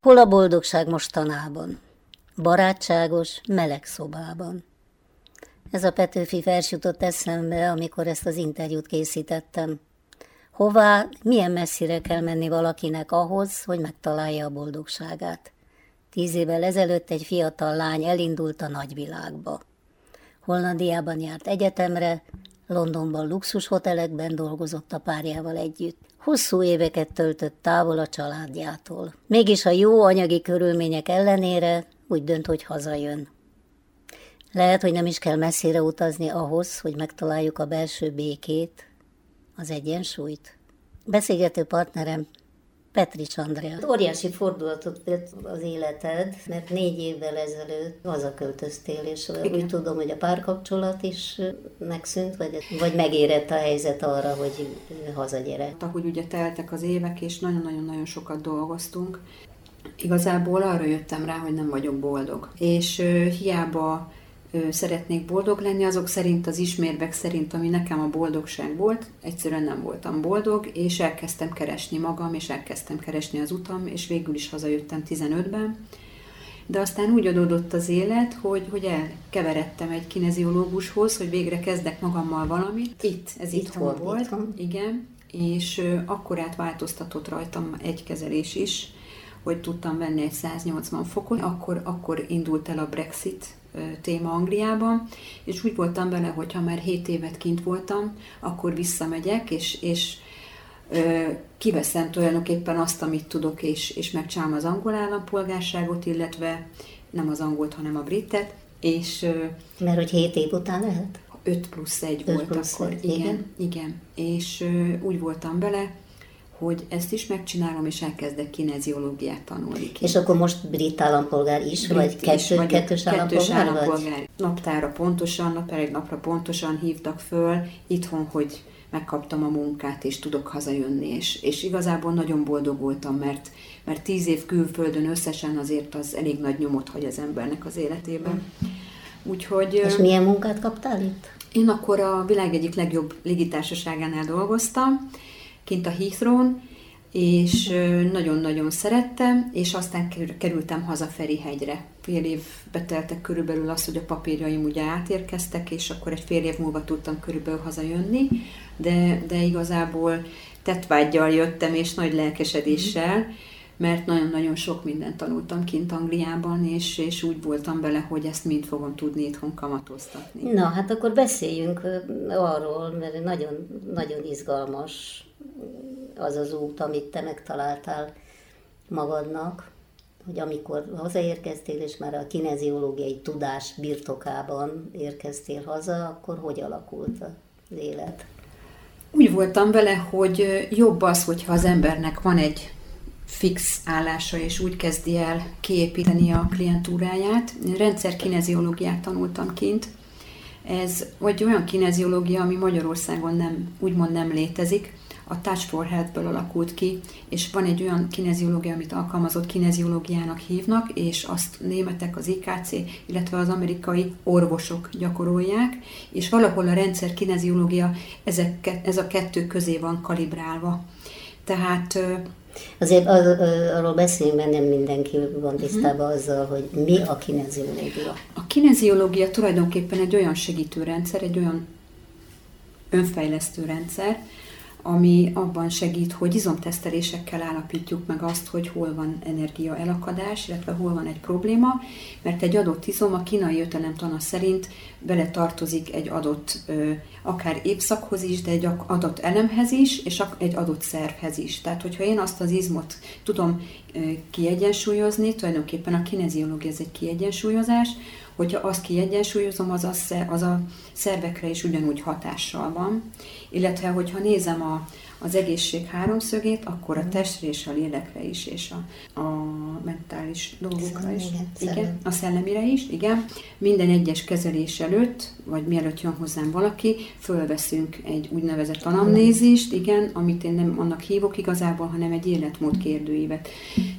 Hol a boldogság mostanában? Barátságos, meleg szobában. Ez a Petőfi vers jutott eszembe, amikor ezt az interjút készítettem. Hová, milyen messzire kell menni valakinek ahhoz, hogy megtalálja a boldogságát? Tíz évvel ezelőtt egy fiatal lány elindult a nagyvilágba. Hollandiában járt egyetemre, Londonban luxushotelekben dolgozott a párjával együtt. Hosszú éveket töltött távol a családjától. Mégis a jó anyagi körülmények ellenére úgy dönt, hogy hazajön. Lehet, hogy nem is kell messzire utazni ahhoz, hogy megtaláljuk a belső békét, az egyensúlyt. Beszélgető partnerem Petrics Andrea. Óriási fordulatot tett az életed, mert négy évvel ezelőtt hazaköltöztél, és Igen. úgy tudom, hogy a párkapcsolat is megszűnt, vagy, vagy megérett a helyzet arra, hogy hazagyere. Ahogy ugye teltek az évek, és nagyon-nagyon-nagyon sokat dolgoztunk, igazából arra jöttem rá, hogy nem vagyok boldog. És hiába szeretnék boldog lenni, azok szerint, az ismérvek szerint, ami nekem a boldogság volt, egyszerűen nem voltam boldog, és elkezdtem keresni magam, és elkezdtem keresni az utam, és végül is hazajöttem 15-ben. De aztán úgy adódott az élet, hogy, hogy elkeveredtem egy kineziológushoz, hogy végre kezdek magammal valamit. Itt, ez itt, volt. Itthon. Igen, és akkor átváltoztatott rajtam egy kezelés is, hogy tudtam venni egy 180 fokot, akkor, akkor indult el a Brexit téma Angliában, és úgy voltam vele, hogy ha már 7 évet kint voltam, akkor visszamegyek, és, és ö, kiveszem tulajdonképpen azt, amit tudok, és, és megcsinálom az angol állampolgárságot, illetve nem az angolt, hanem a britet, és... Ö, Mert hogy 7 év után lehet? 5 plusz 1 5 volt plusz akkor, 1, igen, igen, igen. És ö, úgy voltam vele, hogy ezt is megcsinálom, és elkezdek kineziológiát tanulni. És akkor most brit állampolgár is, brit vagy kettő, vagy kettős, kettős állampolgár? állampolgár. Vagy? Naptára pontosan, nap egy napra pontosan hívtak föl itthon, hogy megkaptam a munkát, és tudok hazajönni, és, és igazából nagyon boldog voltam, mert, mert tíz év külföldön összesen azért az elég nagy nyomot hagy az embernek az életében. Úgyhogy... És milyen munkát kaptál itt? Én akkor a világ egyik legjobb légitársaságánál dolgoztam, kint a heathrow és nagyon-nagyon szerettem, és aztán kerültem haza Ferihegyre. Fél év beteltek körülbelül az, hogy a papírjaim ugye átérkeztek, és akkor egy fél év múlva tudtam körülbelül hazajönni, de, de igazából tetvágyjal jöttem, és nagy lelkesedéssel, mert nagyon-nagyon sok mindent tanultam kint Angliában, és, és úgy voltam bele, hogy ezt mind fogom tudni itthon kamatoztatni. Na, hát akkor beszéljünk arról, mert nagyon, nagyon izgalmas az az út, amit te megtaláltál magadnak, hogy amikor hazaérkeztél, és már a kineziológiai tudás birtokában érkeztél haza, akkor hogy alakult az élet? Úgy voltam vele, hogy jobb az, hogyha az embernek van egy fix állása, és úgy kezdi el kiépíteni a klientúráját. Én rendszer kineziológiát tanultam kint. Ez vagy olyan kineziológia, ami Magyarországon nem, úgymond nem létezik, a Touch for Health-ből alakult ki, és van egy olyan kineziológia, amit alkalmazott kineziológiának hívnak, és azt németek, az IKC, illetve az amerikai orvosok gyakorolják, és valahol a rendszer kineziológia ezek, ez a kettő közé van kalibrálva. Tehát Azért az, arról beszéljünk, mert nem mindenki van tisztában uh-huh. azzal, hogy mi a kineziológia. A kineziológia tulajdonképpen egy olyan segítőrendszer, egy olyan önfejlesztő rendszer, ami abban segít, hogy izomtesztelésekkel állapítjuk meg azt, hogy hol van energia elakadás, illetve hol van egy probléma, mert egy adott izom a kínai ötelemtana szerint bele tartozik egy adott, akár évszakhoz is, de egy adott elemhez is, és egy adott szervhez is. Tehát, hogyha én azt az izmot tudom kiegyensúlyozni, tulajdonképpen a kineziológia ez egy kiegyensúlyozás, hogyha azt kiegyensúlyozom, az a, az a szervekre is ugyanúgy hatással van. Illetve, hogyha nézem a, az egészség háromszögét, akkor a testre és a lélekre is, és a, a mentális dolgokra is. Igen, igen, a szellemire is, igen. Minden egyes kezelés előtt, vagy mielőtt jön hozzám valaki, fölveszünk egy úgynevezett anamnézist, igen, amit én nem annak hívok igazából, hanem egy életmód kérdőívet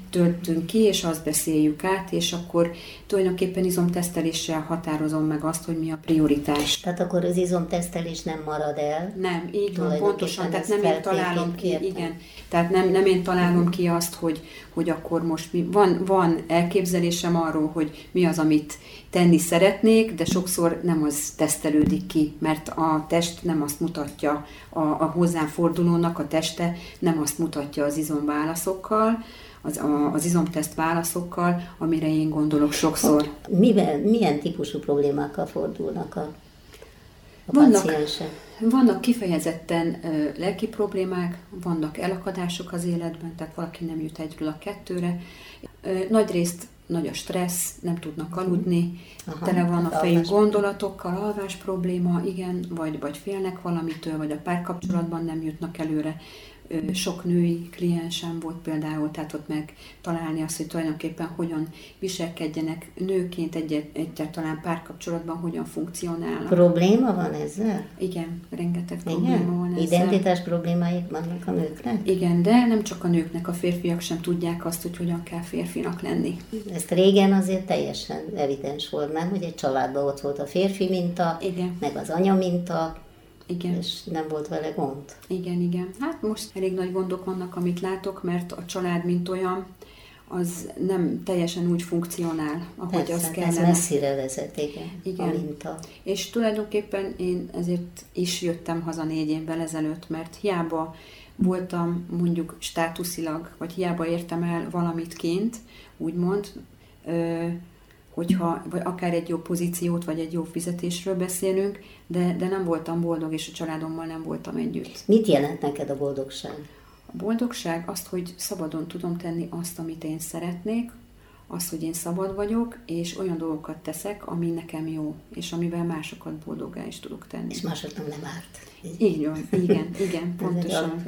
töltünk ki, és azt beszéljük át, és akkor tulajdonképpen izomteszteléssel határozom meg azt, hogy mi a prioritás. Tehát akkor az izomtesztelés nem marad el? Nem, így van, pontosan, tehát nem én találom ki, értem. igen, tehát nem, nem én találom ki azt, hogy, hogy akkor most mi, van, van elképzelésem arról, hogy mi az, amit tenni szeretnék, de sokszor nem az tesztelődik ki, mert a test nem azt mutatja, a, a hozzám fordulónak a teste nem azt mutatja az izomválaszokkal, az, a, az izomteszt válaszokkal, amire én gondolok sokszor. Mivel, milyen típusú problémákkal fordulnak a, a vannak, paciensek? Vannak kifejezetten ö, lelki problémák, vannak elakadások az életben, tehát valaki nem jut egyről a kettőre. Ö, nagy részt nagy a stressz, nem tudnak aludni, Aha, tele van a hát fejük gondolatokkal, alvás probléma, igen, vagy, vagy félnek valamitől, vagy a párkapcsolatban nem jutnak előre sok női kliensem volt például, tehát ott meg találni azt, hogy tulajdonképpen hogyan viselkedjenek nőként egy egyáltalán párkapcsolatban, hogyan funkcionálnak. Probléma van ezzel? Igen, rengeteg Igen? probléma van ezzel. Identitás problémáik vannak a nőknek? Igen, de nem csak a nőknek, a férfiak sem tudják azt, hogy hogyan kell férfinak lenni. Ezt régen azért teljesen evidens volt, nem? Hogy egy családban ott volt a férfi minta, Igen. meg az anya minta, igen. És nem volt vele gond? Igen, igen. Hát most elég nagy gondok vannak, amit látok, mert a család, mint olyan, az nem teljesen úgy funkcionál, ahogy Persze, az kellene. ez messzire vezet, igen, igen. a minta. És tulajdonképpen én ezért is jöttem haza négy évvel ezelőtt, mert hiába voltam mondjuk státuszilag, vagy hiába értem el valamit ként, úgymond, hogyha, vagy akár egy jó pozíciót, vagy egy jó fizetésről beszélünk, de, de nem voltam boldog, és a családommal nem voltam együtt. Mit jelent neked a boldogság? A boldogság azt, hogy szabadon tudom tenni azt, amit én szeretnék, az, hogy én szabad vagyok, és olyan dolgokat teszek, ami nekem jó, és amivel másokat boldoggá is tudok tenni. És másoknak nem árt. Így van, igen, igen, pontosan.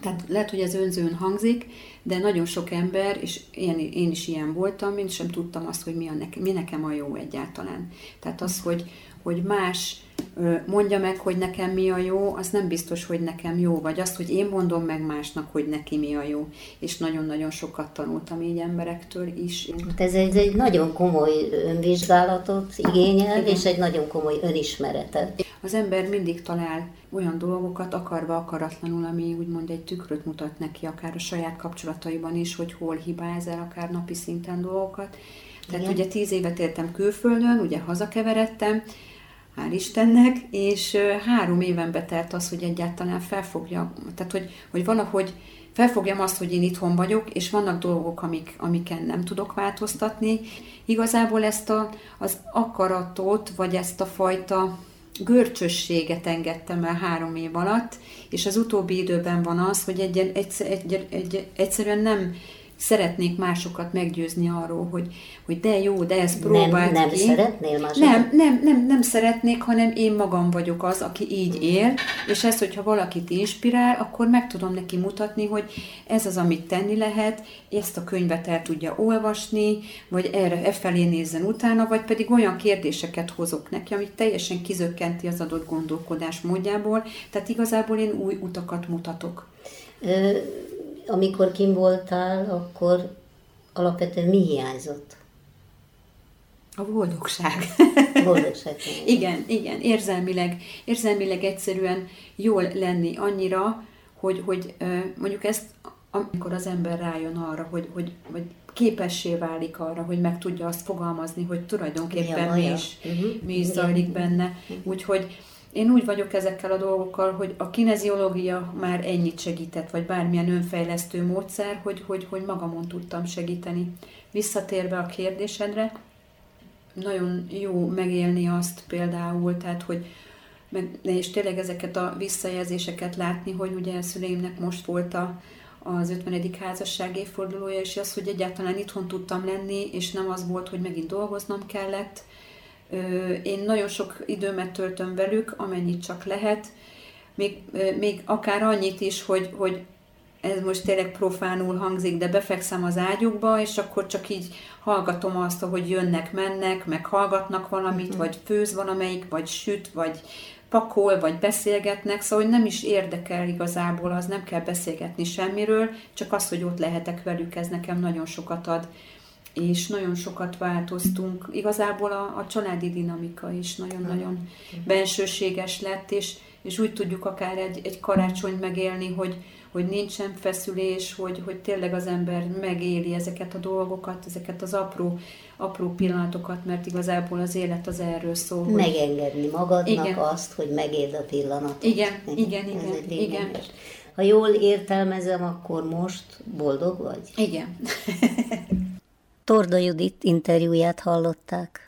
Tehát lehet, hogy ez önzőn hangzik, de nagyon sok ember, és én, én is ilyen voltam, én sem tudtam azt, hogy mi, a ne, mi nekem a jó egyáltalán. Tehát az, hogy, hogy más mondja meg, hogy nekem mi a jó, az nem biztos, hogy nekem jó, vagy azt, hogy én mondom meg másnak, hogy neki mi a jó. És nagyon-nagyon sokat tanultam így emberektől is. Hát ez egy, egy nagyon komoly önvizsgálatot igényel, Igen. és egy nagyon komoly önismeretet. Az ember mindig talál olyan dolgokat, akarva, akaratlanul, ami úgymond egy tükröt mutat neki, akár a saját kapcsolataiban is, hogy hol hibázel, akár napi szinten dolgokat. Tehát Igen. ugye tíz évet éltem külföldön, ugye hazakeveredtem, hál' Istennek, és három éven betelt az, hogy egyáltalán felfogja, tehát hogy, hogy valahogy felfogjam azt, hogy én itthon vagyok, és vannak dolgok, amik, amiken nem tudok változtatni. Igazából ezt a, az akaratot, vagy ezt a fajta görcsösséget engedtem el három év alatt, és az utóbbi időben van az, hogy egy, egy, egy, egy, egyszerűen nem szeretnék másokat meggyőzni arról, hogy, hogy de jó, de ezt próbáld nem, nem ki. szeretnél másokat? Nem, nem, nem, nem szeretnék, hanem én magam vagyok az, aki így él, és ez, hogyha valakit inspirál, akkor meg tudom neki mutatni, hogy ez az, amit tenni lehet, ezt a könyvet el tudja olvasni, vagy erre e felé nézzen utána, vagy pedig olyan kérdéseket hozok neki, amit teljesen kizökkenti az adott gondolkodás módjából, tehát igazából én új utakat mutatok. Ö- amikor kim voltál, akkor alapvetően mi hiányzott? A boldogság. Boldogság. igen, igen, érzelmileg, érzelmileg egyszerűen jól lenni annyira, hogy, hogy mondjuk ezt, amikor az ember rájön arra, hogy, hogy, hogy képessé válik arra, hogy meg tudja azt fogalmazni, hogy tulajdonképpen mi, is, uh-huh. mi is zajlik benne. Úgyhogy én úgy vagyok ezekkel a dolgokkal, hogy a kineziológia már ennyit segített, vagy bármilyen önfejlesztő módszer, hogy, hogy, hogy magamon tudtam segíteni. Visszatérve a kérdésedre, nagyon jó megélni azt például, tehát hogy meg, és tényleg ezeket a visszajelzéseket látni, hogy ugye a szüleimnek most volt a, az 50. házasság évfordulója, és az, hogy egyáltalán itthon tudtam lenni, és nem az volt, hogy megint dolgoznom kellett, én nagyon sok időmet töltöm velük, amennyit csak lehet, még, még akár annyit is, hogy, hogy ez most tényleg profánul hangzik, de befekszem az ágyukba, és akkor csak így hallgatom azt, hogy jönnek, mennek, meg hallgatnak valamit, uh-huh. vagy főz valamelyik, vagy süt, vagy pakol, vagy beszélgetnek, szóval hogy nem is érdekel igazából az, nem kell beszélgetni semmiről, csak az, hogy ott lehetek velük, ez nekem nagyon sokat ad és nagyon sokat változtunk. Igazából a, a családi dinamika is nagyon-nagyon bensőséges lett, és, és úgy tudjuk akár egy, egy karácsonyt megélni, hogy, hogy nincsen feszülés, hogy, hogy tényleg az ember megéli ezeket a dolgokat, ezeket az apró, apró pillanatokat, mert igazából az élet az erről szól. Hogy... Megengedni magadnak igen. azt, hogy megéld a pillanatot. Igen, igen, igen, igen. igen. Ha jól értelmezem, akkor most boldog vagy? Igen. Torda Judit interjúját hallották.